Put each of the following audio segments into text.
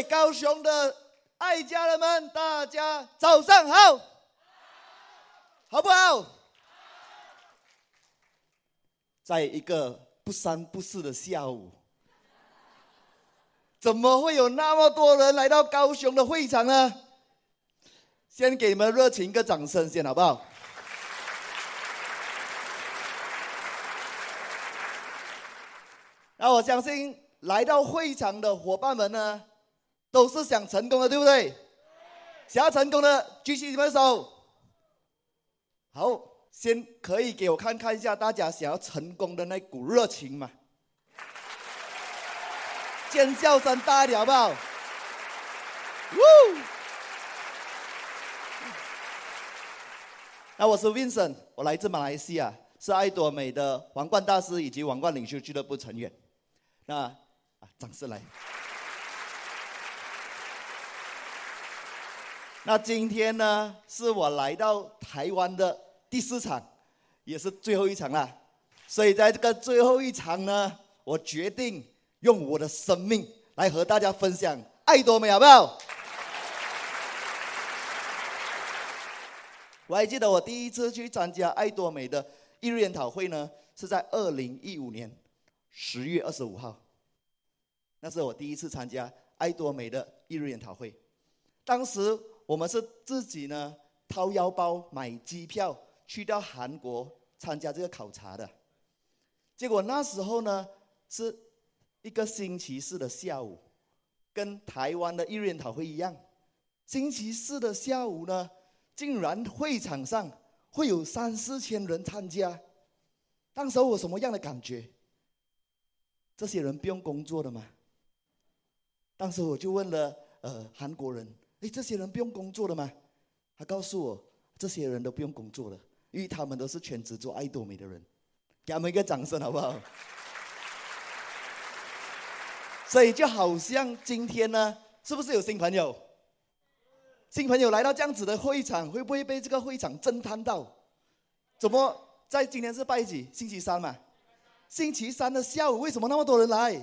位高雄的爱家人们，大家早上好，好不好？在一个不三不四的下午，怎么会有那么多人来到高雄的会场呢？先给你们热情一个掌声，先好不好？那我相信来到会场的伙伴们呢，都是想成功的，对不对？想要成功的，举起你们的手。好，先可以给我看看一下大家想要成功的那股热情嘛？尖叫声大一点，好不好？那我是 Vincent，我来自马来西亚，是爱多美的王冠大师以及王冠领袖俱乐部成员。那啊，掌声来！那今天呢，是我来到台湾的第四场，也是最后一场了。所以在这个最后一场呢，我决定用我的生命来和大家分享爱多美，好不好？我还记得我第一次去参加爱多美的艺术研讨会呢，是在二零一五年。十月二十五号，那是我第一次参加爱多美的艺术研讨会。当时我们是自己呢掏腰包买机票去到韩国参加这个考察的。结果那时候呢是一个星期四的下午，跟台湾的一日研讨会一样。星期四的下午呢，竟然会场上会有三四千人参加。当时我什么样的感觉？这些人不用工作的吗？当时我就问了呃韩国人，哎，这些人不用工作的吗？他告诉我，这些人都不用工作的，因为他们都是全职做爱多美的人，给他们一个掌声好不好？所以就好像今天呢，是不是有新朋友？新朋友来到这样子的会场，会不会被这个会场震撼到？怎么在今天是拜几？星期三嘛。星期三的下午，为什么那么多人来？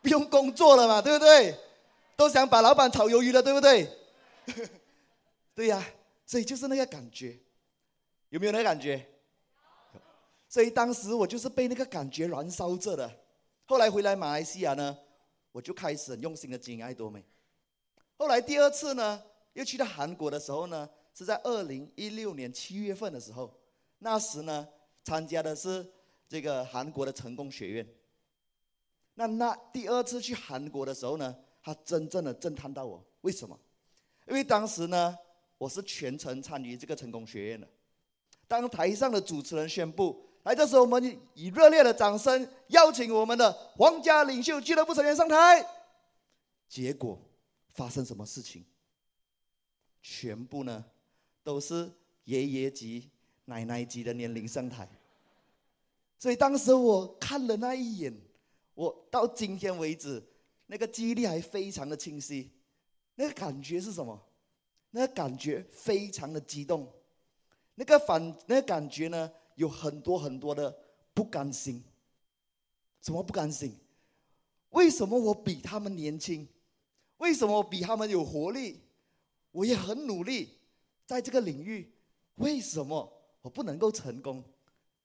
不用工作了嘛，对不对？都想把老板炒鱿鱼了，对不对？对呀，所以就是那个感觉，有没有那个感觉？所以当时我就是被那个感觉燃烧着的。后来回来马来西亚呢，我就开始很用心的经营爱多美。后来第二次呢，又去到韩国的时候呢，是在二零一六年七月份的时候，那时呢。参加的是这个韩国的成功学院。那那第二次去韩国的时候呢，他真正的震撼到我。为什么？因为当时呢，我是全程参与这个成功学院的。当台上的主持人宣布，来，这时候我们以热烈的掌声邀请我们的皇家领袖俱乐部成员上台。结果发生什么事情？全部呢都是爷爷级、奶奶级的年龄上台。所以当时我看了那一眼，我到今天为止，那个记忆力还非常的清晰。那个感觉是什么？那个感觉非常的激动。那个反，那个感觉呢，有很多很多的不甘心。什么不甘心？为什么我比他们年轻？为什么我比他们有活力？我也很努力，在这个领域，为什么我不能够成功？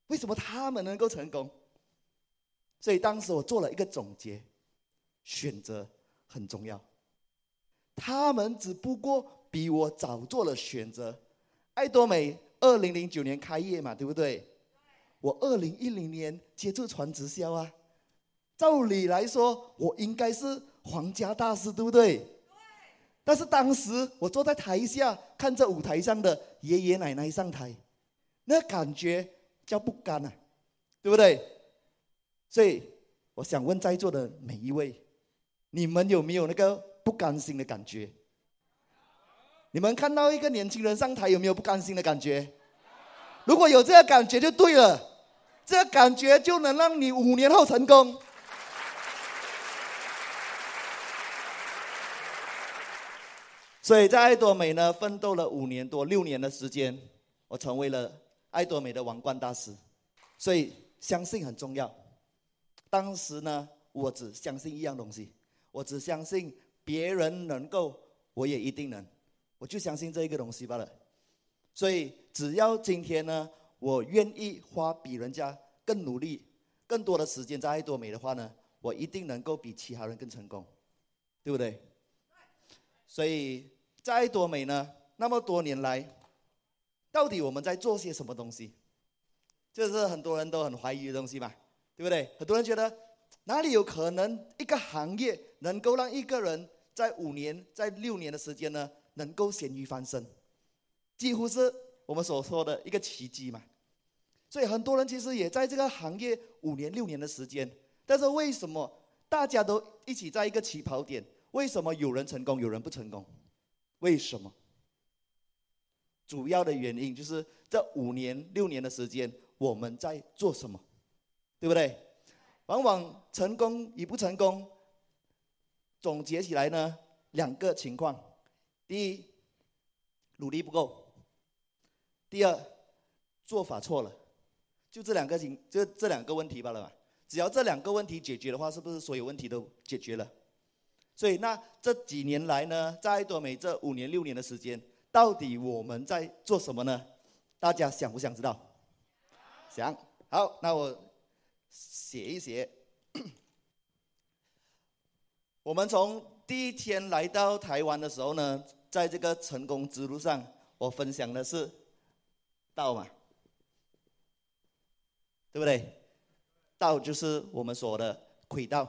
为什么他们能够成功？所以当时我做了一个总结，选择很重要。他们只不过比我早做了选择。爱多美二零零九年开业嘛，对不对？我二零一零年接触传直销啊。照理来说，我应该是皇家大师，对不对？但是当时我坐在台下，看着舞台上的爷爷奶奶上台，那感觉。叫不甘啊，对不对？所以我想问在座的每一位，你们有没有那个不甘心的感觉？你们看到一个年轻人上台，有没有不甘心的感觉？如果有这个感觉就对了，这个感觉就能让你五年后成功。所以在爱多美呢，奋斗了五年多六年的时间，我成为了。爱多美的王冠大师，所以相信很重要。当时呢，我只相信一样东西，我只相信别人能够，我也一定能，我就相信这一个东西罢了。所以只要今天呢，我愿意花比人家更努力、更多的时间在爱多美的话呢，我一定能够比其他人更成功，对不对？所以在爱多美呢，那么多年来，到底我们在做些什么东西？这是很多人都很怀疑的东西嘛，对不对？很多人觉得哪里有可能一个行业能够让一个人在五年、在六年的时间呢，能够咸鱼翻身？几乎是我们所说的一个奇迹嘛。所以很多人其实也在这个行业五年、六年的时间，但是为什么大家都一起在一个起跑点？为什么有人成功，有人不成功？为什么？主要的原因就是这五年、六年的时间。我们在做什么，对不对？往往成功与不成功，总结起来呢，两个情况：第一，努力不够；第二，做法错了。就这两个情，就这两个问题罢了嘛。只要这两个问题解决的话，是不是所有问题都解决了？所以，那这几年来呢，在多美这五年六年的时间，到底我们在做什么呢？大家想不想知道？想好，那我写一写。我们从第一天来到台湾的时候呢，在这个成功之路上，我分享的是道嘛，对不对？道就是我们说的轨道，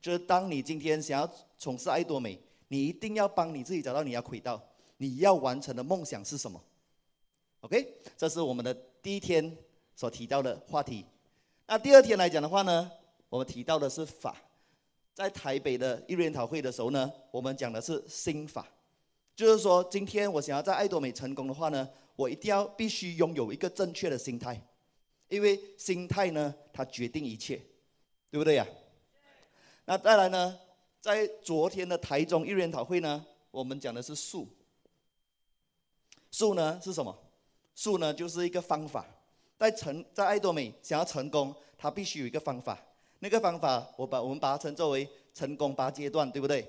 就是当你今天想要从事爱多美，你一定要帮你自己找到你要轨道，你要完成的梦想是什么？OK，这是我们的第一天。所提到的话题，那第二天来讲的话呢，我们提到的是法，在台北的一日研讨会的时候呢，我们讲的是心法，就是说今天我想要在爱多美成功的话呢，我一定要必须拥有一个正确的心态，因为心态呢，它决定一切，对不对呀？那再来呢，在昨天的台中一日研讨会呢，我们讲的是术，术呢是什么？术呢就是一个方法。在成在爱多美想要成功，他必须有一个方法。那个方法，我把我们把它称作为成功八阶段，对不对？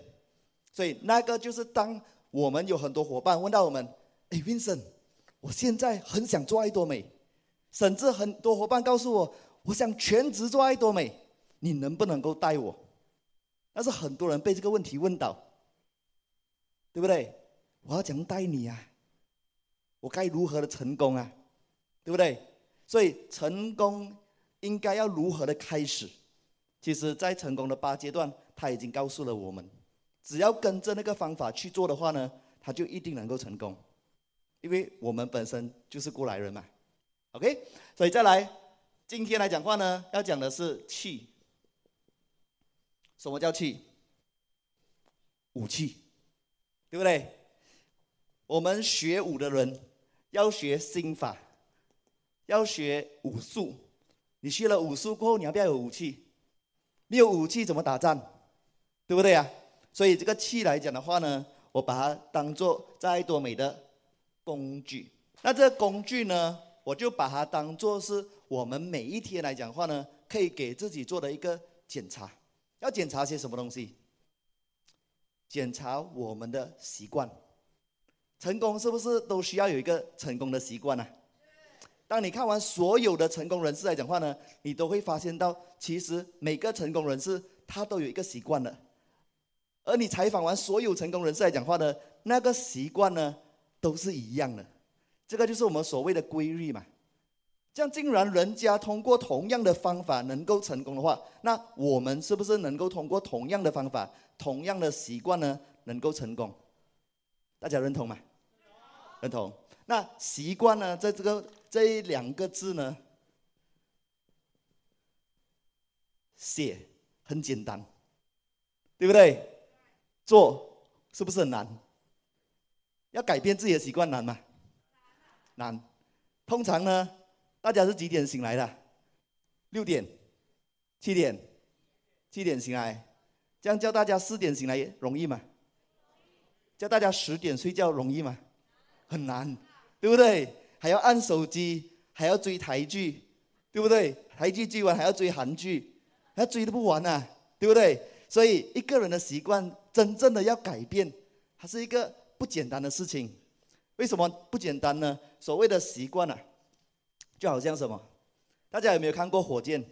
所以那个就是当我们有很多伙伴问到我们：“哎，Vincent，我现在很想做爱多美，甚至很多伙伴告诉我，我想全职做爱多美，你能不能够带我？”但是很多人被这个问题问到，对不对？我要怎样带你啊？我该如何的成功啊？对不对？所以成功应该要如何的开始？其实，在成功的八阶段，他已经告诉了我们，只要跟着那个方法去做的话呢，他就一定能够成功，因为我们本身就是过来人嘛。OK，所以再来，今天来讲话呢，要讲的是气。什么叫气？武器，对不对？我们学武的人要学心法。要学武术，你学了武术过后，你要不要有武器？没有武器怎么打仗？对不对呀？所以这个气来讲的话呢，我把它当做在多美的工具。那这个工具呢，我就把它当做是我们每一天来讲的话呢，可以给自己做的一个检查。要检查些什么东西？检查我们的习惯。成功是不是都需要有一个成功的习惯呢？当你看完所有的成功人士来讲话呢，你都会发现到，其实每个成功人士他都有一个习惯的，而你采访完所有成功人士来讲话的那个习惯呢，都是一样的，这个就是我们所谓的规律嘛。这样，既然人家通过同样的方法能够成功的话，那我们是不是能够通过同样的方法、同样的习惯呢，能够成功？大家认同吗？认同。那习惯呢，在这个。这两个字呢，写很简单，对不对？做是不是很难？要改变自己的习惯难吗？难。通常呢，大家是几点醒来的？六点、七点、七点醒来，这样叫大家四点醒来容易吗？叫大家十点睡觉容易吗？很难，对不对？还要按手机，还要追台剧，对不对？台剧追完还要追韩剧，还要追的不完啊，对不对？所以一个人的习惯真正的要改变，它是一个不简单的事情。为什么不简单呢？所谓的习惯啊，就好像什么？大家有没有看过火箭？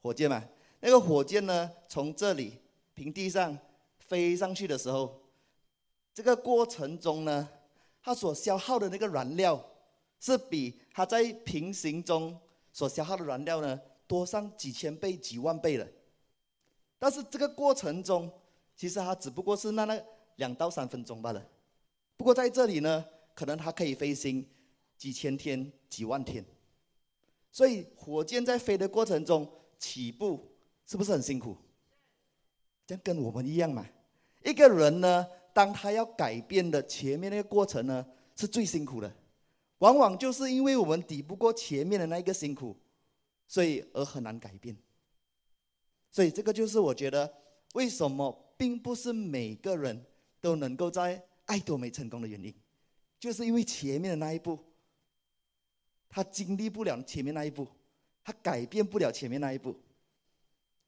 火箭嘛，那个火箭呢，从这里平地上飞上去的时候，这个过程中呢，它所消耗的那个燃料，是比它在平行中所消耗的燃料呢，多上几千倍、几万倍了。但是这个过程中，其实它只不过是那那两到三分钟罢了。不过在这里呢，可能它可以飞行几千天、几万天。所以火箭在飞的过程中起步是不是很辛苦？这样跟我们一样嘛。一个人呢，当他要改变的前面那个过程呢，是最辛苦的。往往就是因为我们抵不过前面的那一个辛苦，所以而很难改变。所以这个就是我觉得为什么并不是每个人都能够在爱多美成功的原因，就是因为前面的那一步，他经历不了前面那一步，他改变不了前面那一步。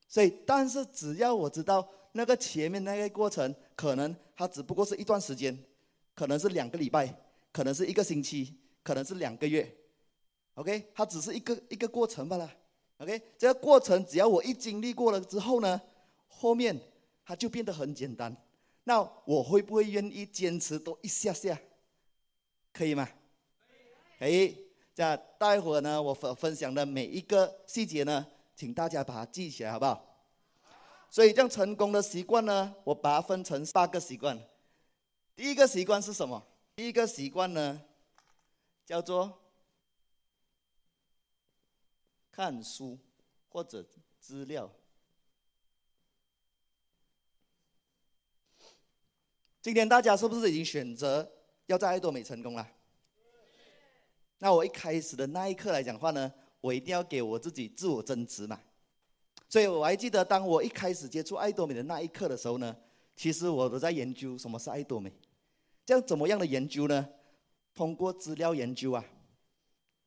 所以，但是只要我知道那个前面那个过程，可能它只不过是一段时间，可能是两个礼拜，可能是一个星期，可能是两个月。OK，它只是一个一个过程罢了。OK，这个过程只要我一经历过了之后呢，后面它就变得很简单。那我会不会愿意坚持多一下下？可以吗？可以。这样待会儿呢，我分分享的每一个细节呢，请大家把它记起来，好不好？所以这样成功的习惯呢，我把它分成八个习惯。第一个习惯是什么？第一个习惯呢，叫做看书或者资料。今天大家是不是已经选择要在爱多美成功了？那我一开始的那一刻来讲话呢，我一定要给我自己自我增值嘛。所以我还记得，当我一开始接触爱多美的那一刻的时候呢，其实我都在研究什么是爱多美。这样怎么样的研究呢？通过资料研究啊，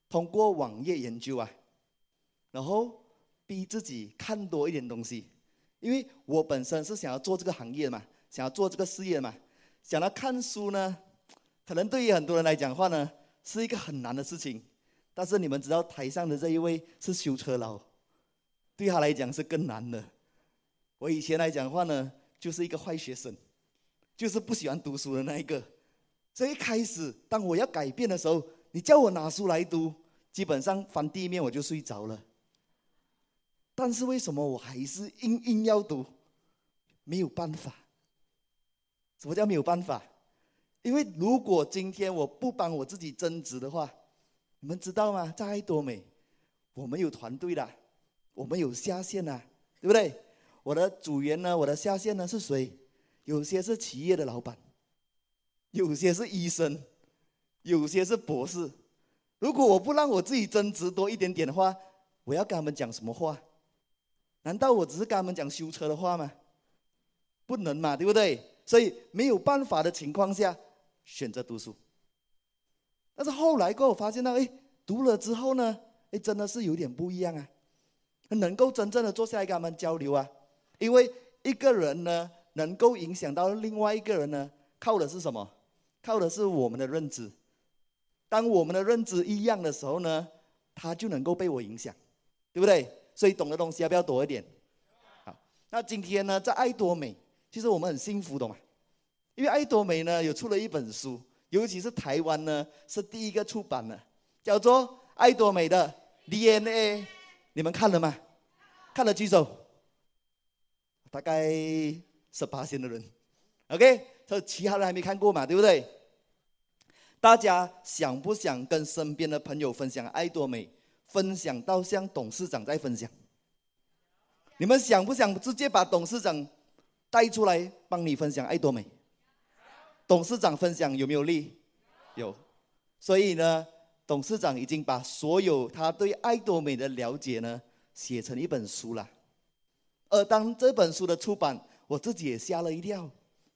通过网页研究啊，然后逼自己看多一点东西，因为我本身是想要做这个行业嘛，想要做这个事业嘛。想要看书呢，可能对于很多人来讲的话呢，是一个很难的事情。但是你们知道台上的这一位是修车佬，对他来讲是更难的。我以前来讲的话呢，就是一个坏学生，就是不喜欢读书的那一个。所以一开始当我要改变的时候，你叫我拿书来读，基本上翻第一面我就睡着了。但是为什么我还是硬硬要读？没有办法。什么叫没有办法？因为如果今天我不帮我自己增值的话，你们知道吗？在爱多美，我们有团队的，我们有下线呐，对不对？我的组员呢，我的下线呢是谁？有些是企业的老板，有些是医生，有些是博士。如果我不让我自己增值多一点点的话，我要跟他们讲什么话？难道我只是跟他们讲修车的话吗？不能嘛，对不对？所以没有办法的情况下，选择读书。但是后来过后发现到，哎，读了之后呢，哎，真的是有点不一样啊，能够真正的坐下来跟他们交流啊。因为一个人呢，能够影响到另外一个人呢，靠的是什么？靠的是我们的认知。当我们的认知一样的时候呢，他就能够被我影响，对不对？所以懂的东西要不要多一点？好，那今天呢，在爱多美。其实我们很幸福的嘛，因为爱多美呢有出了一本书，尤其是台湾呢是第一个出版的，叫做《爱多美的 DNA》，你们看了吗？看了举手，大概十八线的人，OK，这其他人还没看过嘛，对不对？大家想不想跟身边的朋友分享爱多美？分享到像董事长在分享？你们想不想直接把董事长？带出来帮你分享爱多美，董事长分享有没有力？有，所以呢，董事长已经把所有他对爱多美的了解呢写成一本书了。而当这本书的出版，我自己也吓了一跳。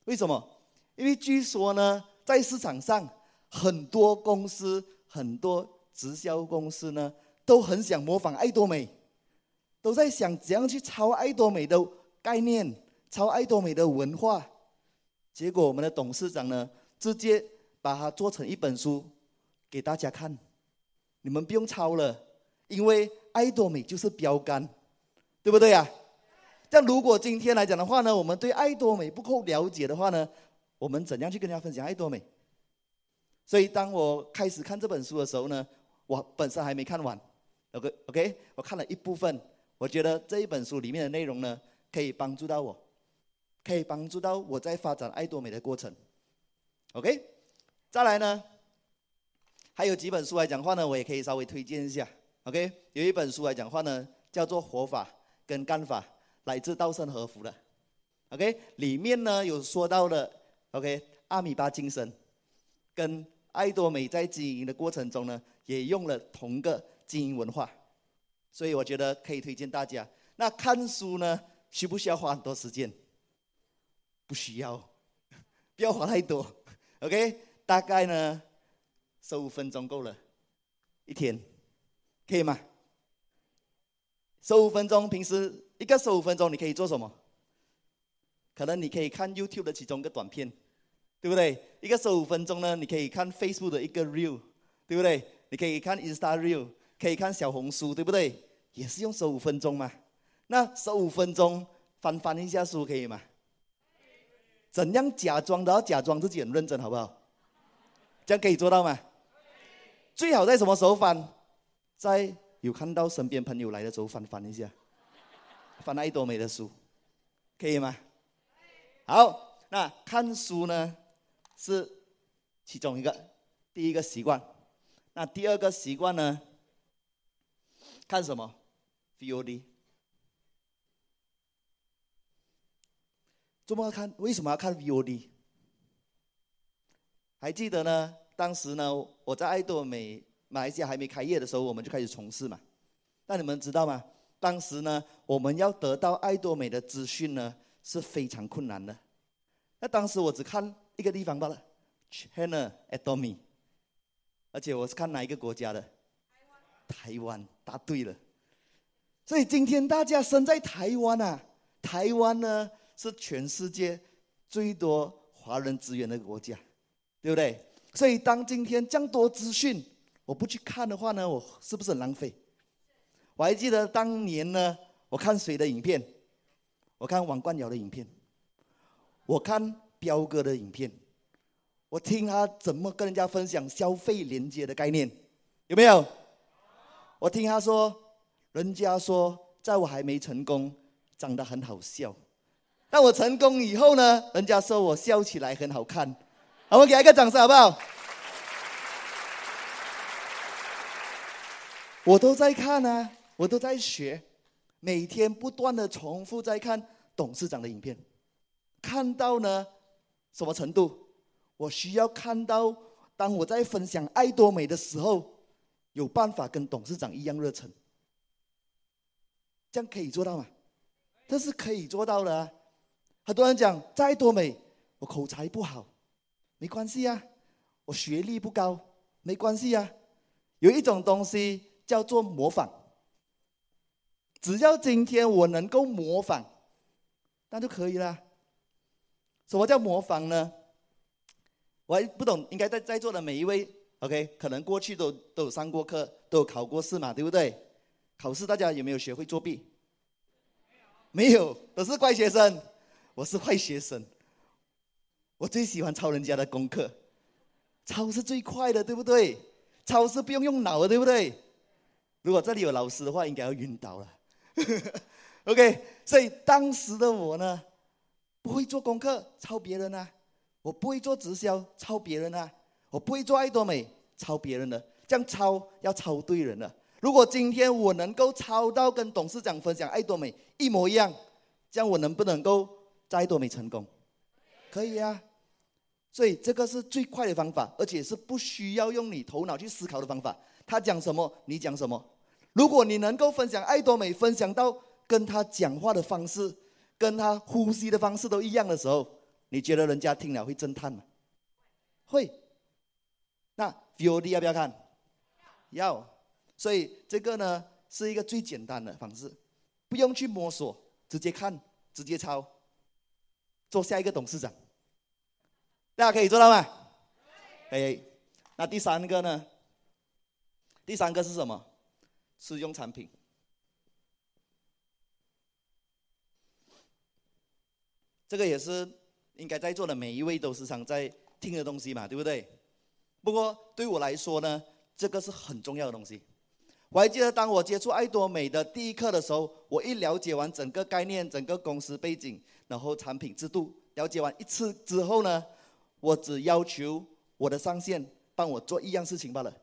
为什么？因为据说呢，在市场上很多公司、很多直销公司呢，都很想模仿爱多美，都在想怎样去抄爱多美的。概念，抄爱多美的文化。结果我们的董事长呢，直接把它做成一本书给大家看。你们不用抄了，因为爱多美就是标杆，对不对呀？但如果今天来讲的话呢，我们对爱多美不够了解的话呢，我们怎样去跟大家分享爱多美？所以当我开始看这本书的时候呢，我本身还没看完，OK OK，我看了一部分，我觉得这一本书里面的内容呢，可以帮助到我，可以帮助到我在发展爱多美的过程，OK，再来呢，还有几本书来讲话呢，我也可以稍微推荐一下，OK，有一本书来讲话呢，叫做《活法跟干法》，来自稻盛和夫的，OK，里面呢有说到的，OK，阿米巴精神跟爱多美在经营的过程中呢，也用了同个经营文化，所以我觉得可以推荐大家。那看书呢，需不需要花很多时间？不需要，不要花太多。OK，大概呢，十五分钟够了，一天，可以吗？十五分钟，平时一个十五分钟你可以做什么？可能你可以看 YouTube 的其中一个短片。对不对？一个十五分钟呢，你可以看 Facebook 的一个 Reel，对不对？你可以看 Insta Reel，可以看小红书，对不对？也是用十五分钟嘛。那十五分钟翻翻一下书可以吗？怎样假装都要假装自己很认真，好不好？这样可以做到吗？最好在什么时候翻？在有看到身边朋友来的时候翻翻一下，翻爱多美的书，可以吗？好，那看书呢？是其中一个第一个习惯，那第二个习惯呢？看什么？VOD。怎么看？为什么要看 VOD？还记得呢？当时呢，我在爱多美马来西亚还没开业的时候，我们就开始从事嘛。那你们知道吗？当时呢，我们要得到爱多美的资讯呢，是非常困难的。那当时我只看。一个地方罢了，China Atomy，而且我是看哪一个国家的？台湾。答对了。所以今天大家身在台湾啊，台湾呢是全世界最多华人资源的国家，对不对？所以当今天这么多资讯，我不去看的话呢，我是不是很浪费？我还记得当年呢，我看谁的影片？我看王冠尧的影片，我看。彪哥的影片，我听他怎么跟人家分享消费连接的概念，有没有？我听他说，人家说在我还没成功，长得很好笑，但我成功以后呢，人家说我笑起来很好看，我们给他一个掌声好不好？我都在看啊，我都在学，每天不断的重复在看董事长的影片，看到呢。什么程度？我需要看到，当我在分享爱多美的时候，有办法跟董事长一样热忱。这样可以做到吗？这是可以做到的啊。很多人讲在多美，我口才不好，没关系啊。我学历不高，没关系啊。有一种东西叫做模仿，只要今天我能够模仿，那就可以了。什么叫模仿呢？我还不懂，应该在在座的每一位，OK，可能过去都都有上过课，都有考过试嘛，对不对？考试大家有没有学会作弊？没有，都是乖学生。我是坏学生，我最喜欢抄人家的功课，抄是最快的，对不对？抄是不用用脑的，对不对？如果这里有老师的话，应该要晕倒了。OK，所以当时的我呢？不会做功课，抄别人啊！我不会做直销，抄别人啊！我不会做爱多美，抄别人的。这样抄要抄对人了。如果今天我能够抄到跟董事长分享爱多美一模一样，这样我能不能够在爱多美成功？可以啊！所以这个是最快的方法，而且是不需要用你头脑去思考的方法。他讲什么，你讲什么。如果你能够分享爱多美，分享到跟他讲话的方式。跟他呼吸的方式都一样的时候，你觉得人家听了会震撼吗？会。那 VOD 要不要看？要。所以这个呢是一个最简单的方式，不用去摸索，直接看直接抄，做下一个董事长。大家可以做到吗？可以。那第三个呢？第三个是什么？试用产品。这个也是应该在座的每一位都时常在听的东西嘛，对不对？不过对我来说呢，这个是很重要的东西。我还记得当我接触爱多美的第一课的时候，我一了解完整个概念、整个公司背景，然后产品制度，了解完一次之后呢，我只要求我的上线帮我做一样事情罢了。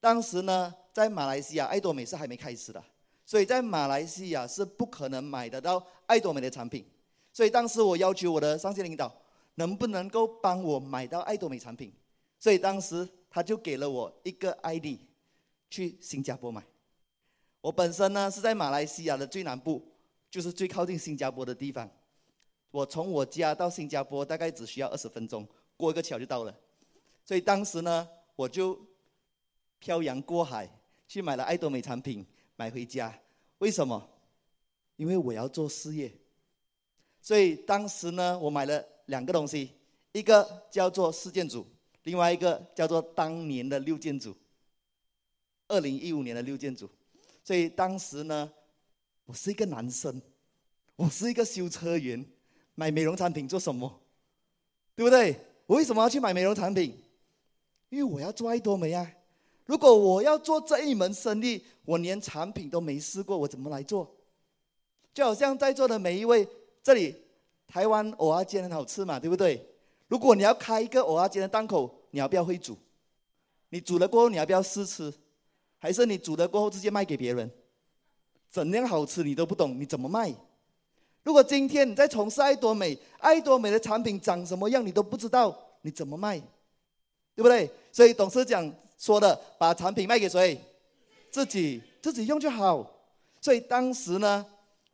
当时呢，在马来西亚爱多美是还没开始的，所以在马来西亚是不可能买得到爱多美的产品。所以当时我要求我的上线领导，能不能够帮我买到爱多美产品？所以当时他就给了我一个 ID。去新加坡买，我本身呢是在马来西亚的最南部，就是最靠近新加坡的地方。我从我家到新加坡大概只需要二十分钟，过一个桥就到了。所以当时呢，我就漂洋过海去买了爱多美产品，买回家。为什么？因为我要做事业。所以当时呢，我买了两个东西，一个叫做四件组，另外一个叫做当年的六件组。二零一五年的六件组，所以当时呢，我是一个男生，我是一个修车员，买美容产品做什么？对不对？我为什么要去买美容产品？因为我要做爱多美啊！如果我要做这一门生意，我连产品都没试过，我怎么来做？就好像在座的每一位，这里台湾蚵仔煎很好吃嘛，对不对？如果你要开一个蚵仔煎的档口，你要不要会煮？你煮了过后，你要不要试吃？还是你煮了过后直接卖给别人，怎样好吃你都不懂，你怎么卖？如果今天你在从事爱多美，爱多美的产品长什么样你都不知道，你怎么卖？对不对？所以董事长说的，把产品卖给谁？自己自己用就好。所以当时呢，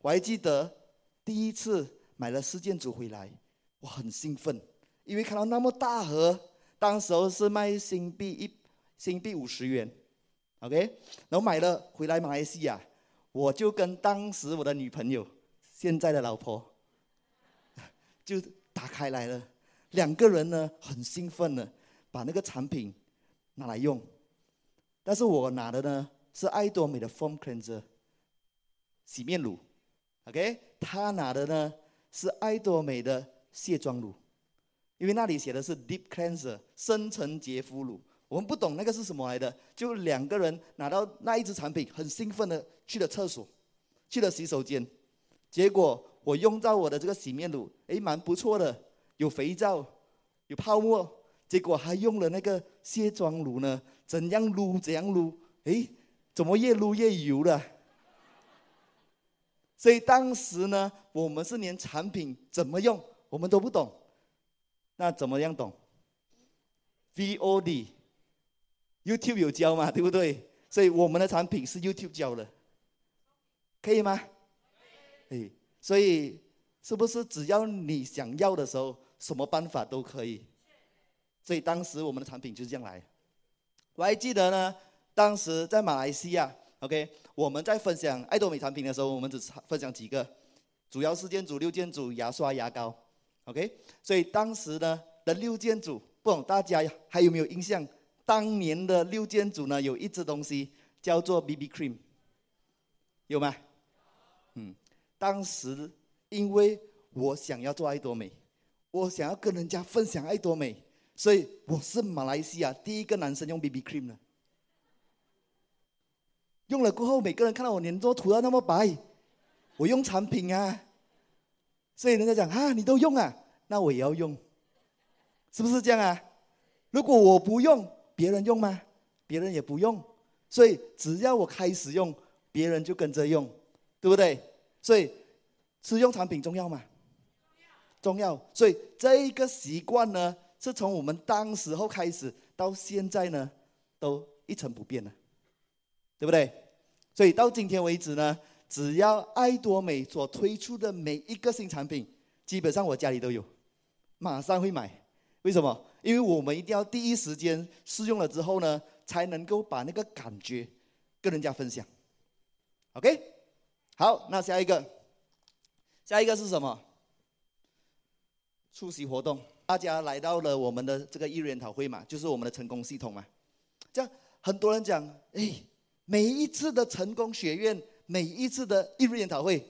我还记得第一次买了四件组回来，我很兴奋，因为看到那么大盒，当时候是卖新币一新币五十元。OK，然后买了回来马来西亚，我就跟当时我的女朋友，现在的老婆，就打开来了。两个人呢很兴奋的把那个产品拿来用，但是我拿的呢是爱多美的 Foam Cleanser 洗面乳，OK，他拿的呢是爱多美的卸妆乳，因为那里写的是 Deep Cleanser 深层洁肤乳。我们不懂那个是什么来的，就两个人拿到那一支产品，很兴奋的去了厕所，去了洗手间，结果我用到我的这个洗面乳，诶，蛮不错的，有肥皂，有泡沫，结果还用了那个卸妆乳呢，怎样撸怎样撸，诶，怎么越撸越油了？所以当时呢，我们是连产品怎么用我们都不懂，那怎么样懂？VOD。YouTube 有教嘛，对不对？所以我们的产品是 YouTube 教的，可以吗？可以。所以是不是只要你想要的时候，什么办法都可以？所以当时我们的产品就是这样来。我还记得呢，当时在马来西亚，OK，我们在分享爱多美产品的时候，我们只分享几个，主要四件组、六件组、牙刷、牙膏，OK。所以当时呢的六件组，不懂大家还有没有印象？当年的六件组呢，有一支东西叫做 BB Cream，有吗？嗯，当时因为我想要做爱多美，我想要跟人家分享爱多美，所以我是马来西亚第一个男生用 BB Cream 的。用了过后，每个人看到我脸都涂到那么白，我用产品啊，所以人家讲啊，你都用啊，那我也要用，是不是这样啊？如果我不用，别人用吗？别人也不用，所以只要我开始用，别人就跟着用，对不对？所以试用产品重要吗？重要。所以这一个习惯呢，是从我们当时候开始到现在呢，都一成不变的，对不对？所以到今天为止呢，只要爱多美所推出的每一个新产品，基本上我家里都有，马上会买。为什么？因为我们一定要第一时间试用了之后呢，才能够把那个感觉跟人家分享。OK，好，那下一个，下一个是什么？出席活动，大家来到了我们的这个一日研讨会嘛，就是我们的成功系统嘛。这样很多人讲，哎，每一次的成功学院，每一次的一日研讨会，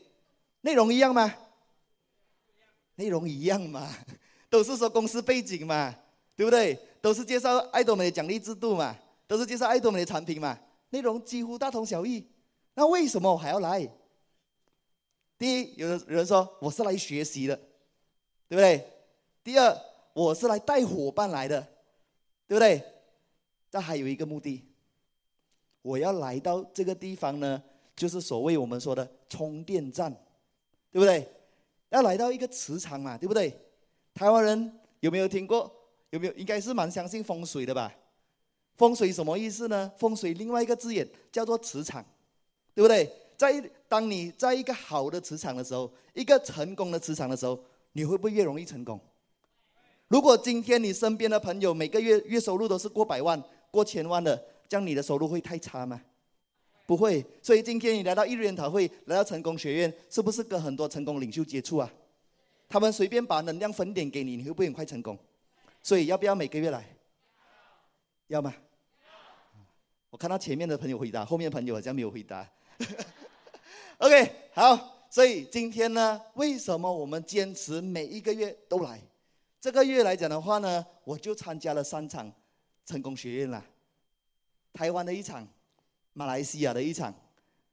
内容一样吗？内容一样嘛，都是说公司背景嘛，对不对？都是介绍爱多美的奖励制度嘛，都是介绍爱多美的产品嘛，内容几乎大同小异。那为什么我还要来？第一，有人说我是来学习的，对不对？第二，我是来带伙伴来的，对不对？但还有一个目的，我要来到这个地方呢，就是所谓我们说的充电站，对不对？要来到一个磁场嘛，对不对？台湾人有没有听过？有没有？应该是蛮相信风水的吧？风水什么意思呢？风水另外一个字眼叫做磁场，对不对？在当你在一个好的磁场的时候，一个成功的磁场的时候，你会不会越容易成功？如果今天你身边的朋友每个月月收入都是过百万、过千万的，这样你的收入会太差吗？不会。所以今天你来到一日研讨会，来到成功学院，是不是跟很多成功领袖接触啊？他们随便把能量分点给你，你会不会很快成功？所以要不要每个月来？要吗？我看到前面的朋友回答，后面的朋友好像没有回答。OK，好。所以今天呢，为什么我们坚持每一个月都来？这个月来讲的话呢，我就参加了三场成功学院了，台湾的一场，马来西亚的一场，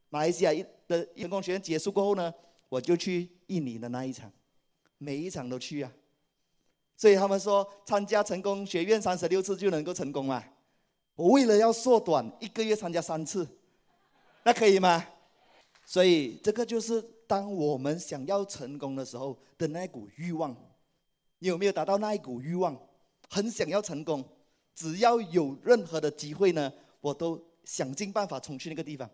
马来西亚一的成功学院结束过后呢，我就去印尼的那一场，每一场都去啊。所以他们说参加成功学院三十六次就能够成功嘛，我为了要缩短一个月参加三次，那可以吗？所以这个就是当我们想要成功的时候的那股欲望。你有没有达到那一股欲望？很想要成功，只要有任何的机会呢，我都想尽办法冲去那个地方。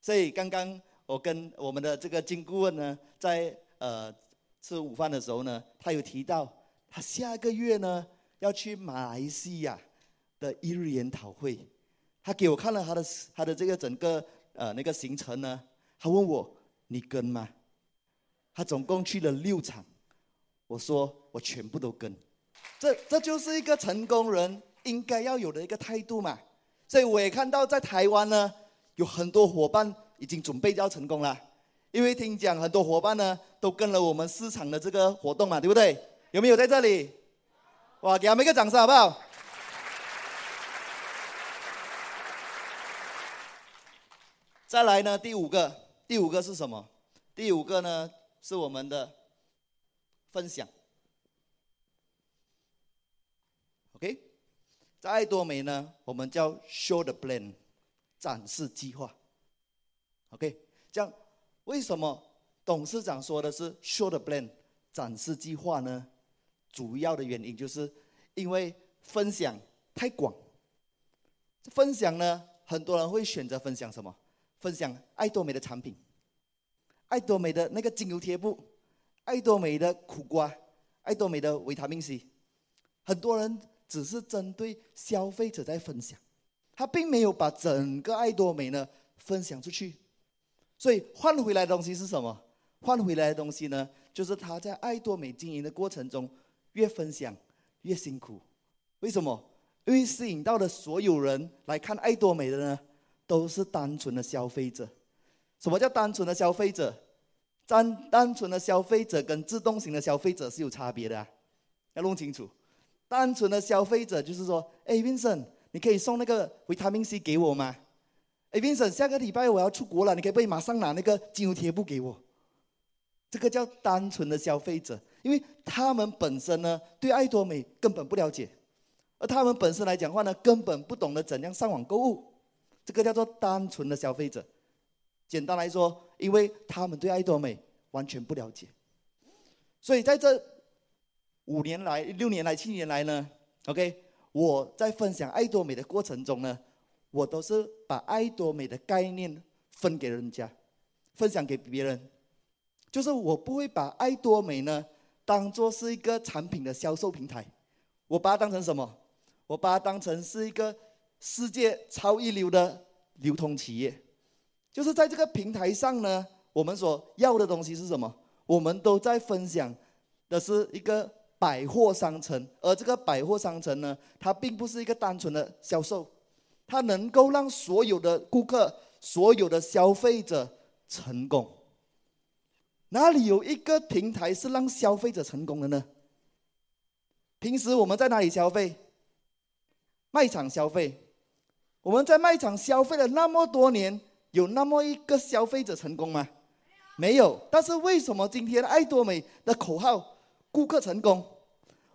所以刚刚我跟我们的这个金顾问呢，在呃吃午饭的时候呢，他有提到他下个月呢要去马来西亚的一日研讨会，他给我看了他的他的这个整个呃那个行程呢，他问我，你跟吗？他总共去了六场。我说我全部都跟，这这就是一个成功人应该要有的一个态度嘛。所以我也看到在台湾呢，有很多伙伴已经准备要成功了，因为听讲很多伙伴呢都跟了我们市场的这个活动嘛，对不对？有没有在这里？哇，给他们一个掌声好不好？再来呢，第五个，第五个是什么？第五个呢是我们的。分享，OK，在爱多美呢，我们叫 Show the Plan，展示计划，OK，这样为什么董事长说的是 Show the Plan，展示计划呢？主要的原因就是因为分享太广，分享呢，很多人会选择分享什么？分享爱多美的产品，爱多美的那个精油贴布。爱多美的苦瓜，爱多美的维他命 C，很多人只是针对消费者在分享，他并没有把整个爱多美呢分享出去，所以换回来的东西是什么？换回来的东西呢，就是他在爱多美经营的过程中，越分享越辛苦。为什么？因为吸引到的所有人来看爱多美的呢，都是单纯的消费者。什么叫单纯的消费者？单单纯的消费者跟自动型的消费者是有差别的啊，要弄清楚。单纯的消费者就是说，哎，Vincent，你可以送那个维他命 C 给我吗？哎，Vincent，下个礼拜我要出国了，你可不可以马上拿那个精油贴布给我？这个叫单纯的消费者，因为他们本身呢对爱多美根本不了解，而他们本身来讲话呢，根本不懂得怎样上网购物，这个叫做单纯的消费者。简单来说，因为他们对爱多美完全不了解，所以在这五年来、六年来、七年来呢，OK，我在分享爱多美的过程中呢，我都是把爱多美的概念分给人家，分享给别人，就是我不会把爱多美呢当做是一个产品的销售平台，我把它当成什么？我把它当成是一个世界超一流的流通企业。就是在这个平台上呢，我们所要的东西是什么？我们都在分享的是一个百货商城，而这个百货商城呢，它并不是一个单纯的销售，它能够让所有的顾客、所有的消费者成功。哪里有一个平台是让消费者成功的呢？平时我们在哪里消费？卖场消费。我们在卖场消费了那么多年，有那么一个消费者成功吗？没有。但是为什么今天爱多美的口号“顾客成功”，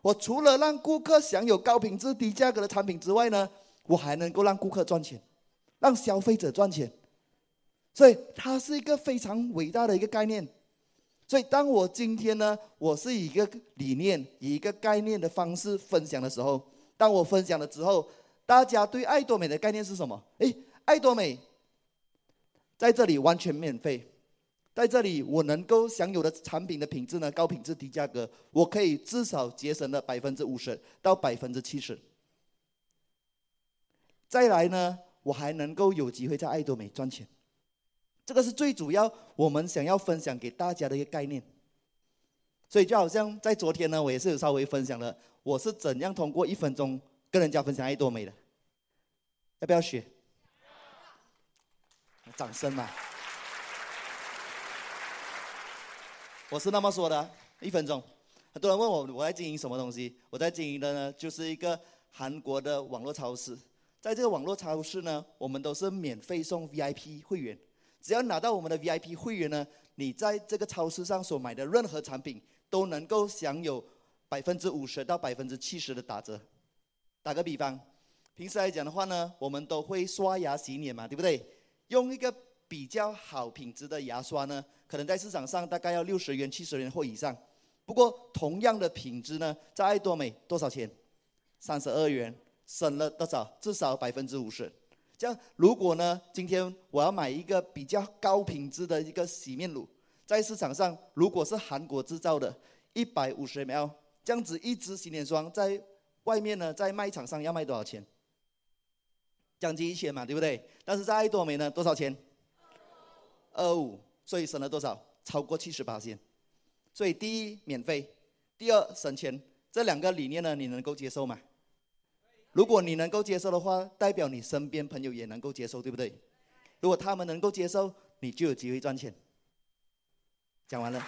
我除了让顾客享有高品质、低价格的产品之外呢，我还能够让顾客赚钱，让消费者赚钱。所以它是一个非常伟大的一个概念。所以，当我今天呢，我是以一个理念、以一个概念的方式分享的时候，当我分享了之后，大家对爱多美的概念是什么？诶，爱多美在这里完全免费，在这里我能够享有的产品的品质呢，高品质低价格，我可以至少节省了百分之五十到百分之七十。再来呢，我还能够有机会在爱多美赚钱。这个是最主要，我们想要分享给大家的一个概念。所以就好像在昨天呢，我也是有稍微分享了，我是怎样通过一分钟跟人家分享爱多美的，要不要学？掌声嘛！我是那么说的，一分钟。很多人问我我在经营什么东西，我在经营的呢，就是一个韩国的网络超市。在这个网络超市呢，我们都是免费送 VIP 会员。只要拿到我们的 VIP 会员呢，你在这个超市上所买的任何产品都能够享有百分之五十到百分之七十的打折。打个比方，平时来讲的话呢，我们都会刷牙洗脸嘛，对不对？用一个比较好品质的牙刷呢，可能在市场上大概要六十元、七十元或以上。不过同样的品质呢，在爱多美多少钱？三十二元，省了多少？至少百分之五十。这样，如果呢，今天我要买一个比较高品质的一个洗面乳，在市场上如果是韩国制造的，一百五十 ml，这样子一支洗脸霜在外面呢，在卖场上要卖多少钱？将近一千嘛，对不对？但是在爱多美呢，多少钱？二五，所以省了多少？超过七十八千。所以第一免费，第二省钱，这两个理念呢，你能够接受吗？如果你能够接受的话，代表你身边朋友也能够接受，对不对？如果他们能够接受，你就有机会赚钱。讲完了。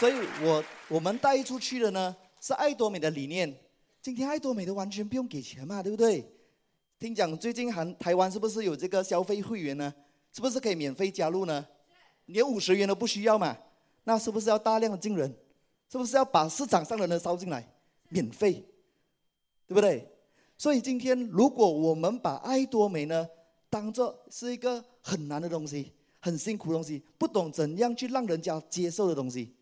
所以我我们带出去的呢，是爱多美的理念。今天爱多美的完全不用给钱嘛，对不对？听讲最近韩台湾是不是有这个消费会员呢？是不是可以免费加入呢？连五十元都不需要嘛？那是不是要大量的进人？是不是要把市场上的人烧进来，免费，对不对？所以今天如果我们把爱多美呢当做是一个很难的东西，很辛苦的东西，不懂怎样去让人家接受的东西，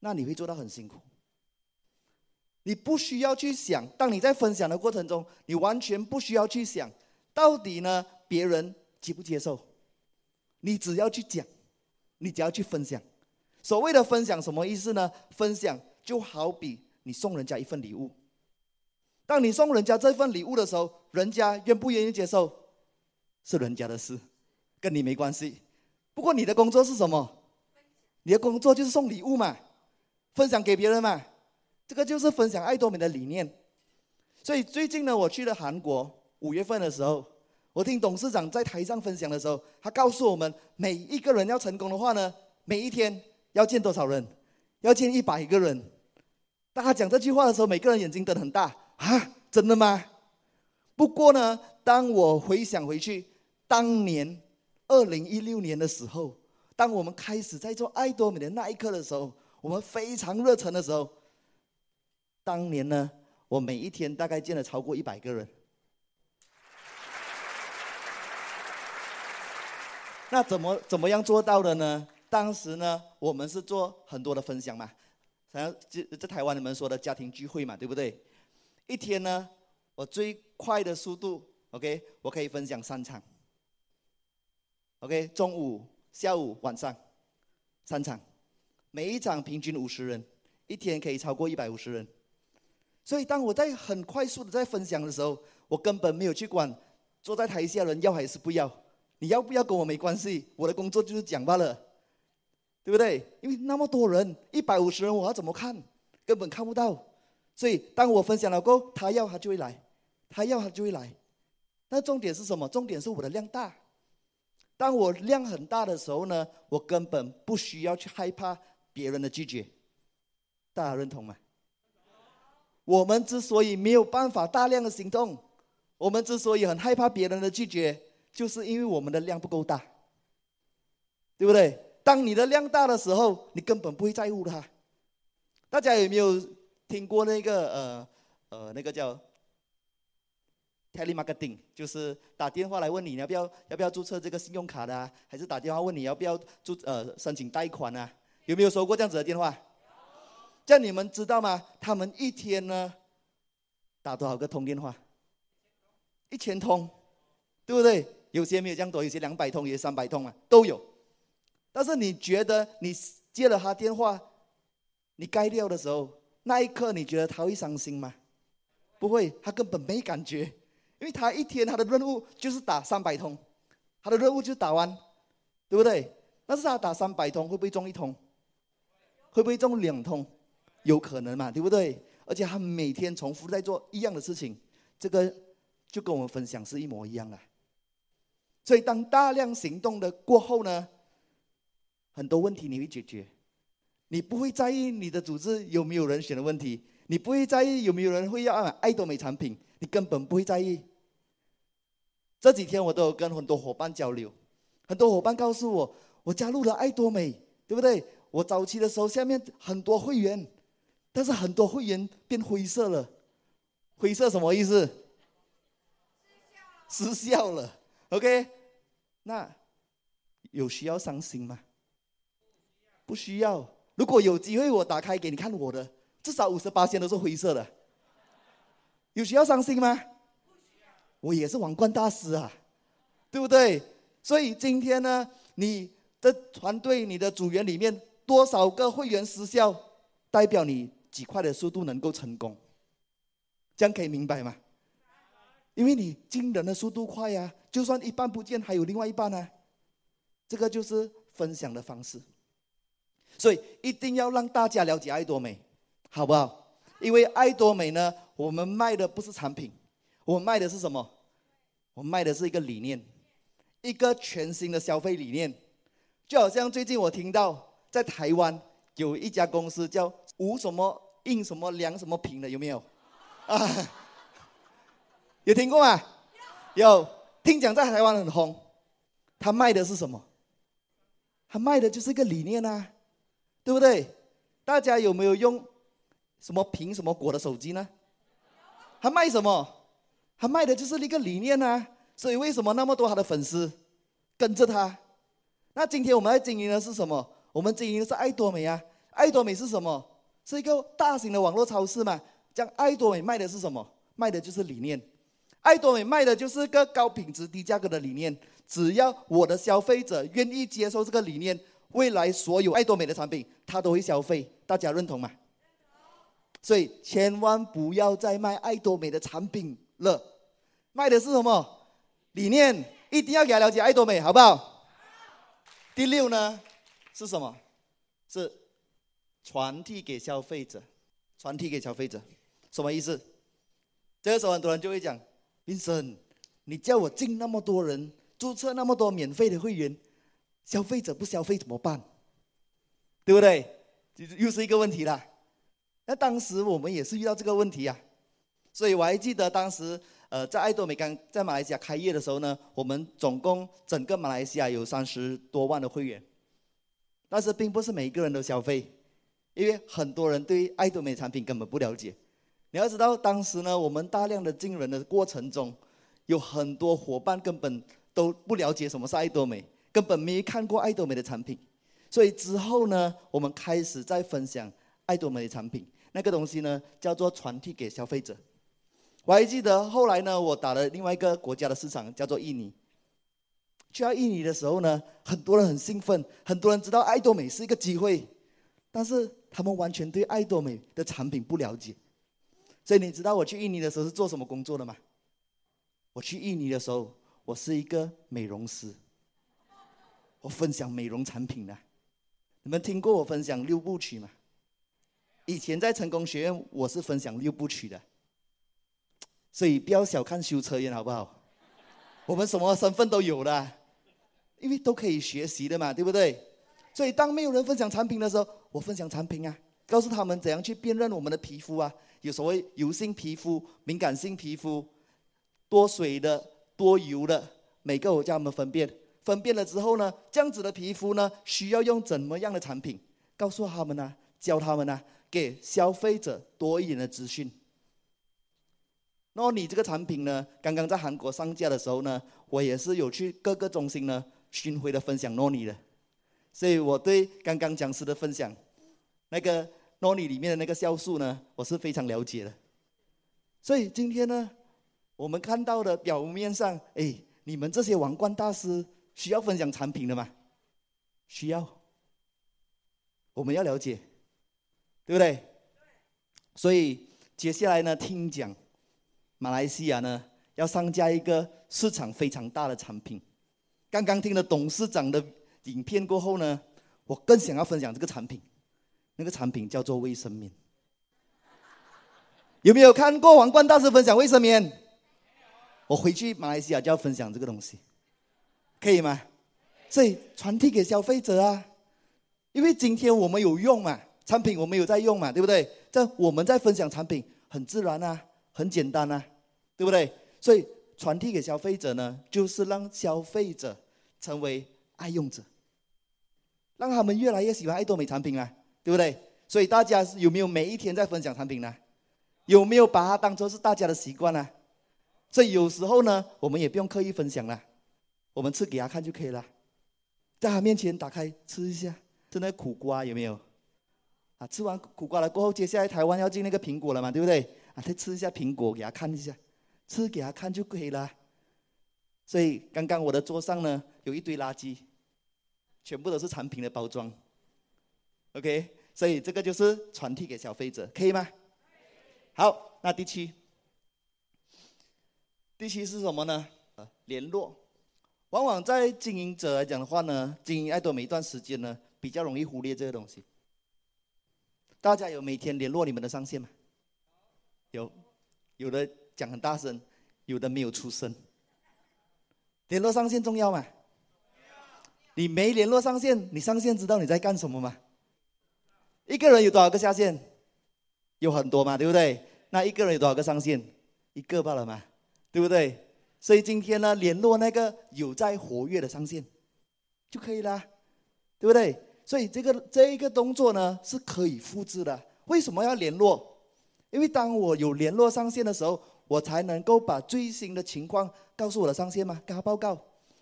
那你会做到很辛苦。你不需要去想，当你在分享的过程中，你完全不需要去想，到底呢别人接不接受，你只要去讲，你只要去分享。所谓的分享什么意思呢？分享就好比你送人家一份礼物，当你送人家这份礼物的时候，人家愿不愿意接受是人家的事，跟你没关系。不过你的工作是什么？你的工作就是送礼物嘛，分享给别人嘛。这个就是分享爱多美的理念。所以最近呢，我去了韩国，五月份的时候，我听董事长在台上分享的时候，他告诉我们，每一个人要成功的话呢，每一天。要见多少人？要见一百个人。当他讲这句话的时候，每个人眼睛瞪很大啊！真的吗？不过呢，当我回想回去，当年二零一六年的时候，当我们开始在做爱多美的那一刻的时候，我们非常热忱的时候，当年呢，我每一天大概见了超过一百个人。那怎么怎么样做到的呢？当时呢，我们是做很多的分享嘛，像在在台湾你们说的家庭聚会嘛，对不对？一天呢，我最快的速度，OK，我可以分享三场，OK，中午、下午、晚上，三场，每一场平均五十人，一天可以超过一百五十人。所以当我在很快速的在分享的时候，我根本没有去管坐在台下的人要还是不要，你要不要跟我没关系，我的工作就是讲罢了，对不对？因为那么多人，一百五十人，我要怎么看？根本看不到。所以当我分享了过后，他要他就会来，他要他就会来。那重点是什么？重点是我的量大。当我量很大的时候呢，我根本不需要去害怕别人的拒绝。大家认同吗？我们之所以没有办法大量的行动，我们之所以很害怕别人的拒绝，就是因为我们的量不够大，对不对？当你的量大的时候，你根本不会在乎它。大家有没有听过那个呃呃那个叫？Telemarketing 就是打电话来问你，要不要要不要注册这个信用卡的啊？还是打电话问你要不要注呃申请贷款啊？有没有收过这样子的电话？这样你们知道吗？他们一天呢打多少个通电话？一千通，对不对？有些没有这样多，有些两百通，有些三百通啊，都有。但是你觉得你接了他电话，你该掉的时候，那一刻你觉得他会伤心吗？不会，他根本没感觉。因为他一天他的任务就是打三百通，他的任务就是打完，对不对？但是他打三百通会不会中一通？会不会中两通？有可能嘛，对不对？而且他每天重复在做一样的事情，这个就跟我们分享是一模一样的。所以当大量行动的过后呢，很多问题你会解决，你不会在意你的组织有没有人选的问题，你不会在意有没有人会要爱多美产品。你根本不会在意。这几天我都有跟很多伙伴交流，很多伙伴告诉我，我加入了爱多美，对不对？我早期的时候下面很多会员，但是很多会员变灰色了。灰色什么意思？失效了。OK，那有需要伤心吗？不需要。如果有机会，我打开给你看我的，至少五十八线都是灰色的。有需要伤心吗？我也是王冠大师啊，对不对？所以今天呢，你的团队、你的组员里面多少个会员失效，代表你几块的速度能够成功，这样可以明白吗？因为你惊人的速度快呀、就算一半不见，还有另外一半呢、这个就是分享的方式，所以一定要让大家了解爱多美，好不好？因为爱多美呢，我们卖的不是产品，我们卖的是什么？我们卖的是一个理念，一个全新的消费理念。就好像最近我听到在台湾有一家公司叫无什么印什么良什么品的，有没有？啊，有听过吗？有，听讲在台湾很红。他卖的是什么？他卖的就是一个理念啊，对不对？大家有没有用？什么苹什么果的手机呢？他卖什么？他卖的就是那个理念啊！所以为什么那么多他的粉丝跟着他？那今天我们在经营的是什么？我们经营的是爱多美啊！爱多美是什么？是一个大型的网络超市嘛？将爱多美卖的是什么？卖的就是理念。爱多美卖的就是个高品质低价格的理念。只要我的消费者愿意接受这个理念，未来所有爱多美的产品他都会消费。大家认同吗？所以千万不要再卖爱多美的产品了，卖的是什么理念？一定要给他了解爱多美，好不好？第六呢是什么？是传递给消费者，传递给消费者，什么意思？这个时候很多人就会讲林生你叫我进那么多人，注册那么多免费的会员，消费者不消费怎么办？对不对？又是一个问题了。那当时我们也是遇到这个问题呀、啊，所以我还记得当时，呃，在爱多美刚在马来西亚开业的时候呢，我们总共整个马来西亚有三十多万的会员，但是并不是每一个人都消费，因为很多人对爱多美产品根本不了解。你要知道，当时呢，我们大量的进人的过程中，有很多伙伴根本都不了解什么是爱多美，根本没看过爱多美的产品，所以之后呢，我们开始在分享爱多美的产品。那个东西呢，叫做传递给消费者。我还记得后来呢，我打了另外一个国家的市场，叫做印尼。去到印尼的时候呢，很多人很兴奋，很多人知道爱多美是一个机会，但是他们完全对爱多美的产品不了解。所以你知道我去印尼的时候是做什么工作的吗？我去印尼的时候，我是一个美容师，我分享美容产品的。你们听过我分享六部曲吗？以前在成功学院，我是分享六部曲的。所以不要小看修车员，好不好？我们什么身份都有的，因为都可以学习的嘛，对不对？所以当没有人分享产品的时候，我分享产品啊，告诉他们怎样去辨认我们的皮肤啊，有所谓油性皮肤、敏感性皮肤、多水的、多油的，每个我叫他们分辨。分辨了之后呢，这样子的皮肤呢，需要用怎么样的产品？告诉他们呢、教他们呢、给消费者多一点的资讯。那你这个产品呢，刚刚在韩国上架的时候呢，我也是有去各个中心呢巡回的分享诺尼的，所以我对刚刚讲师的分享，那个诺尼里面的那个酵素呢，我是非常了解的。所以今天呢，我们看到的表面上，哎，你们这些王冠大师。需要分享产品的吗？需要。我们要了解，对不对？所以接下来呢，听讲，马来西亚呢要上架一个市场非常大的产品。刚刚听了董事长的影片过后呢，我更想要分享这个产品。那个产品叫做卫生棉。有没有看过王冠大师分享卫生棉？我回去马来西亚就要分享这个东西。可以吗？所以传递给消费者啊，因为今天我们有用嘛，产品我们有在用嘛，对不对？这我们在分享产品很自然啊，很简单啊，对不对？所以传递给消费者呢，就是让消费者成为爱用者，让他们越来越喜欢爱多美产品啊，对不对？所以大家有没有每一天在分享产品呢？有没有把它当做是大家的习惯呢？所以有时候呢，我们也不用刻意分享了。我们吃给他看就可以了，在他面前打开吃一下，吃那苦瓜有没有？啊，吃完苦瓜了过后，接下来台湾要进那个苹果了嘛，对不对？啊，再吃一下苹果给他看一下，吃给他看就可以了。所以刚刚我的桌上呢有一堆垃圾，全部都是产品的包装。OK，所以这个就是传递给消费者，可以吗？好，那第七，第七是什么呢？呃，联络。往往在经营者来讲的话呢，经营爱多美一段时间呢，比较容易忽略这个东西。大家有每天联络你们的上线吗？有，有的讲很大声，有的没有出声。联络上线重要吗？你没联络上线，你上线知道你在干什么吗？一个人有多少个下线？有很多嘛，对不对？那一个人有多少个上线？一个罢了嘛，对不对？所以今天呢，联络那个有在活跃的上线就可以了，对不对？所以这个这一个动作呢是可以复制的。为什么要联络？因为当我有联络上线的时候，我才能够把最新的情况告诉我的上线吗，跟他报告。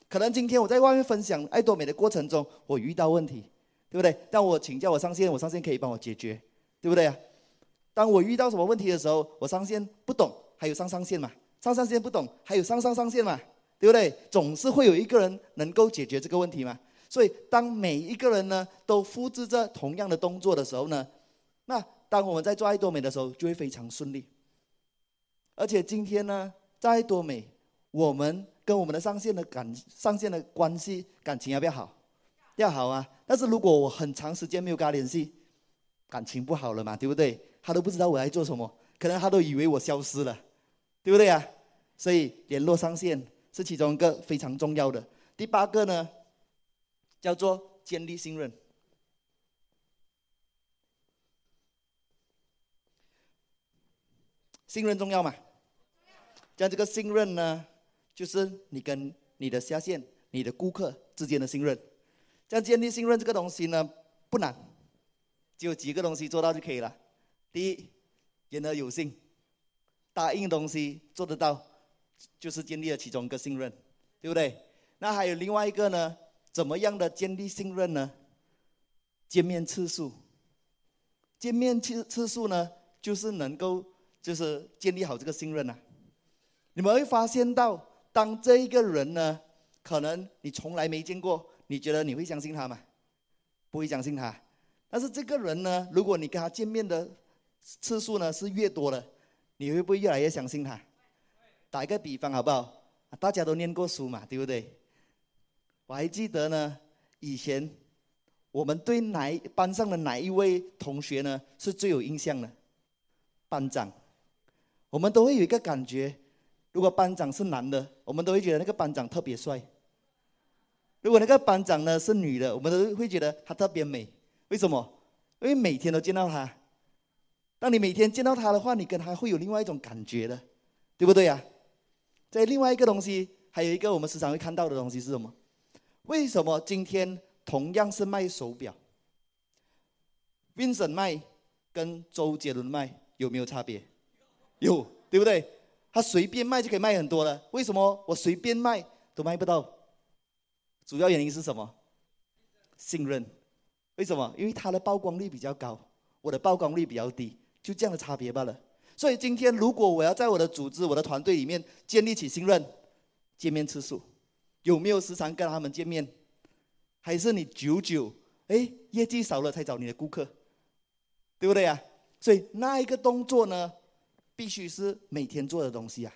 可能今天我在外面分享爱多美的过程中，我遇到问题，对不对？但我请教我上线，我上线可以帮我解决，对不对啊？当我遇到什么问题的时候，我上线不懂，还有上上线嘛。上上线不懂，还有上上上线嘛，对不对？总是会有一个人能够解决这个问题嘛。所以，当每一个人呢都复制着同样的动作的时候呢，那当我们在做爱多美的时候，就会非常顺利。而且今天呢，在爱多美，我们跟我们的上线的感上线的关系感情要不要好？要好啊。但是如果我很长时间没有跟他联系，感情不好了嘛，对不对？他都不知道我在做什么，可能他都以为我消失了。对不对啊？所以联络上线是其中一个非常重要的。第八个呢，叫做建立信任。信任重要吗吗？像这个信任呢，就是你跟你的下线、你的顾客之间的信任。像建立信任这个东西呢，不难，只有几个东西做到就可以了。第一，言而有信。答应东西做得到，就是建立了其中一个信任，对不对？那还有另外一个呢？怎么样的建立信任呢？见面次数，见面次次数呢，就是能够就是建立好这个信任啊。你们会发现到，当这一个人呢，可能你从来没见过，你觉得你会相信他吗？不会相信他。但是这个人呢，如果你跟他见面的次数呢是越多的。你会不会越来越相信他？打一个比方好不好？大家都念过书嘛，对不对？我还记得呢，以前我们对哪班上的哪一位同学呢是最有印象的？班长，我们都会有一个感觉，如果班长是男的，我们都会觉得那个班长特别帅；如果那个班长呢是女的，我们都会觉得她特别美。为什么？因为每天都见到她。当你每天见到她的话，你跟她会有另外一种感觉的，对不对呀？在另外一个东西，还有一个我们时常会看到的东西是什么？为什么今天同样是卖手表，Vincent 卖跟周杰伦卖有没有差别？有，对不对？他随便卖就可以卖很多了。为什么我随便卖都卖不到？主要原因是什么？信任。为什么？因为他的曝光率比较高，我的曝光率比较低，就这样的差别罢了。所以今天如果我要在我的组织、我的团队里面建立起信任，见面次数。有没有时常跟他们见面？还是你久久哎业绩少了才找你的顾客，对不对呀？所以那一个动作呢，必须是每天做的东西啊。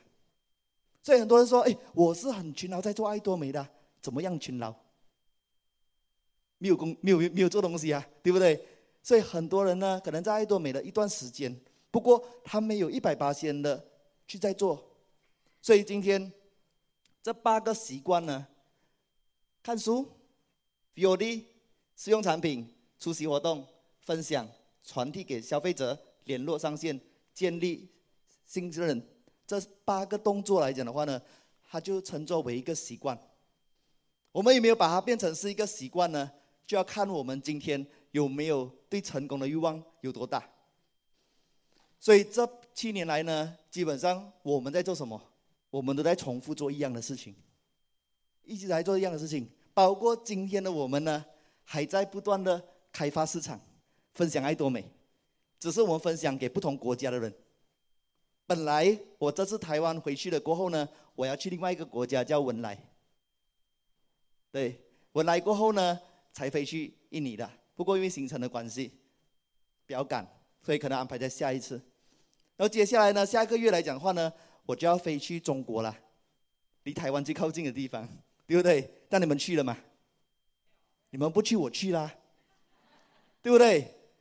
所以很多人说，哎，我是很勤劳在做爱多美的，怎么样勤劳？没有工，没有没有做东西啊，对不对？所以很多人呢，可能在爱多美的一段时间，不过他没有一百八千的去在做。所以今天。这八个习惯呢：看书、VOD、试用产品、出席活动、分享、传递给消费者、联络上线、建立信任。这八个动作来讲的话呢，它就称作为一个习惯。我们有没有把它变成是一个习惯呢？就要看我们今天有没有对成功的欲望有多大。所以这七年来呢，基本上我们在做什么？我们都在重复做一样的事情，一直在做一样的事情。包括今天的我们呢，还在不断的开发市场，分享爱多美，只是我们分享给不同国家的人。本来我这次台湾回去了过后呢，我要去另外一个国家叫文莱。对，文莱过后呢，才飞去印尼的。不过因为行程的关系比较赶，所以可能安排在下一次。然后接下来呢，下个月来讲的话呢。我就要飞去中国了，离台湾最靠近的地方，对不对？但你们去了吗？你们不去，我去啦，对不对？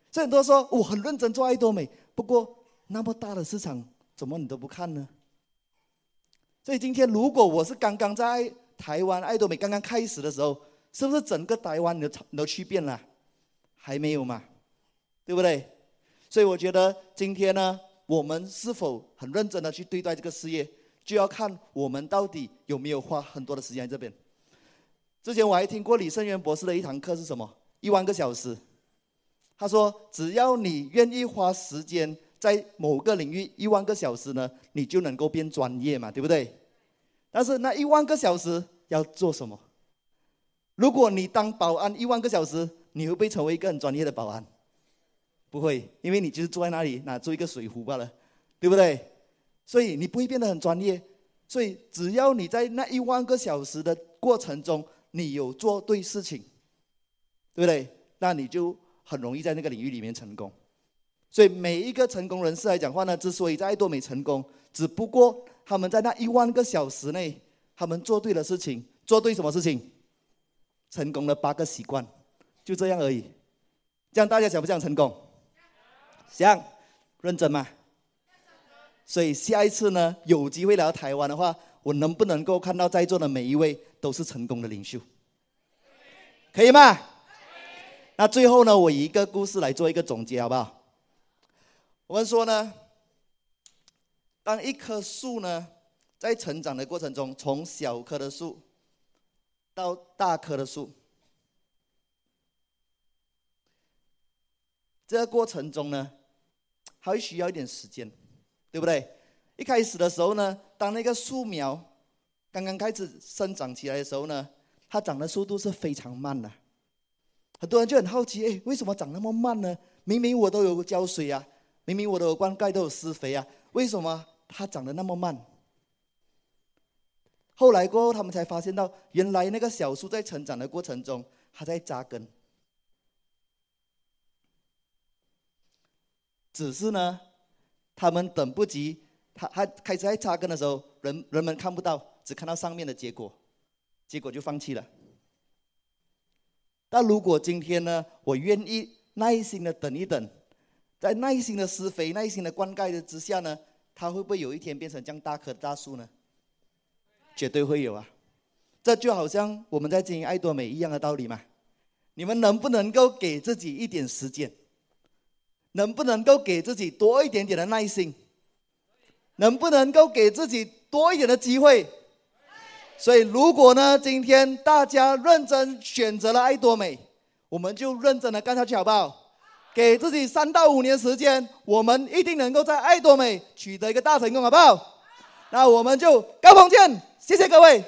所以很多人说我很认真做爱多美，不过那么大的市场，怎么你都不看呢？所以今天如果我是刚刚在台湾爱多美刚刚开始的时候，是不是整个台湾你都都去遍了？还没有嘛，对不对？所以我觉得今天呢。我们是否很认真的去对待这个事业，就要看我们到底有没有花很多的时间在这边。之前我还听过李胜渊博士的一堂课是什么？一万个小时。他说，只要你愿意花时间在某个领域一万个小时呢，你就能够变专业嘛，对不对？但是那一万个小时要做什么？如果你当保安一万个小时，你会不会成为一个很专业的保安？不会，因为你就是坐在那里拿住一个水壶罢了，对不对？所以你不会变得很专业。所以只要你在那一万个小时的过程中，你有做对事情，对不对？那你就很容易在那个领域里面成功。所以每一个成功人士来讲话呢，之所以在爱多美成功，只不过他们在那一万个小时内，他们做对了事情，做对什么事情？成功了八个习惯，就这样而已。这样大家想不想成功？想认真吗？所以下一次呢，有机会来到台湾的话，我能不能够看到在座的每一位都是成功的领袖？可以吗？那最后呢，我以一个故事来做一个总结，好不好？我们说呢，当一棵树呢，在成长的过程中，从小棵的树到大棵的树，这个过程中呢，还需要一点时间，对不对？一开始的时候呢，当那个树苗刚刚开始生长起来的时候呢，它长的速度是非常慢的。很多人就很好奇，哎，为什么长那么慢呢？明明我都有浇水啊，明明我都有灌溉，都有施肥啊，为什么它长得那么慢？后来过后，他们才发现到，原来那个小树在成长的过程中，它在扎根。只是呢，他们等不及，他他开始在扎根的时候，人人们看不到，只看到上面的结果，结果就放弃了。但如果今天呢，我愿意耐心的等一等，在耐心的施肥、耐心的灌溉的之下呢，它会不会有一天变成这样大棵大树呢？绝对会有啊！这就好像我们在经营爱多美一样的道理嘛。你们能不能够给自己一点时间？能不能够给自己多一点点的耐心？能不能够给自己多一点的机会？所以，如果呢，今天大家认真选择了爱多美，我们就认真的干下去，好不好？给自己三到五年时间，我们一定能够在爱多美取得一个大成功，好不好？那我们就高朋见，谢谢各位。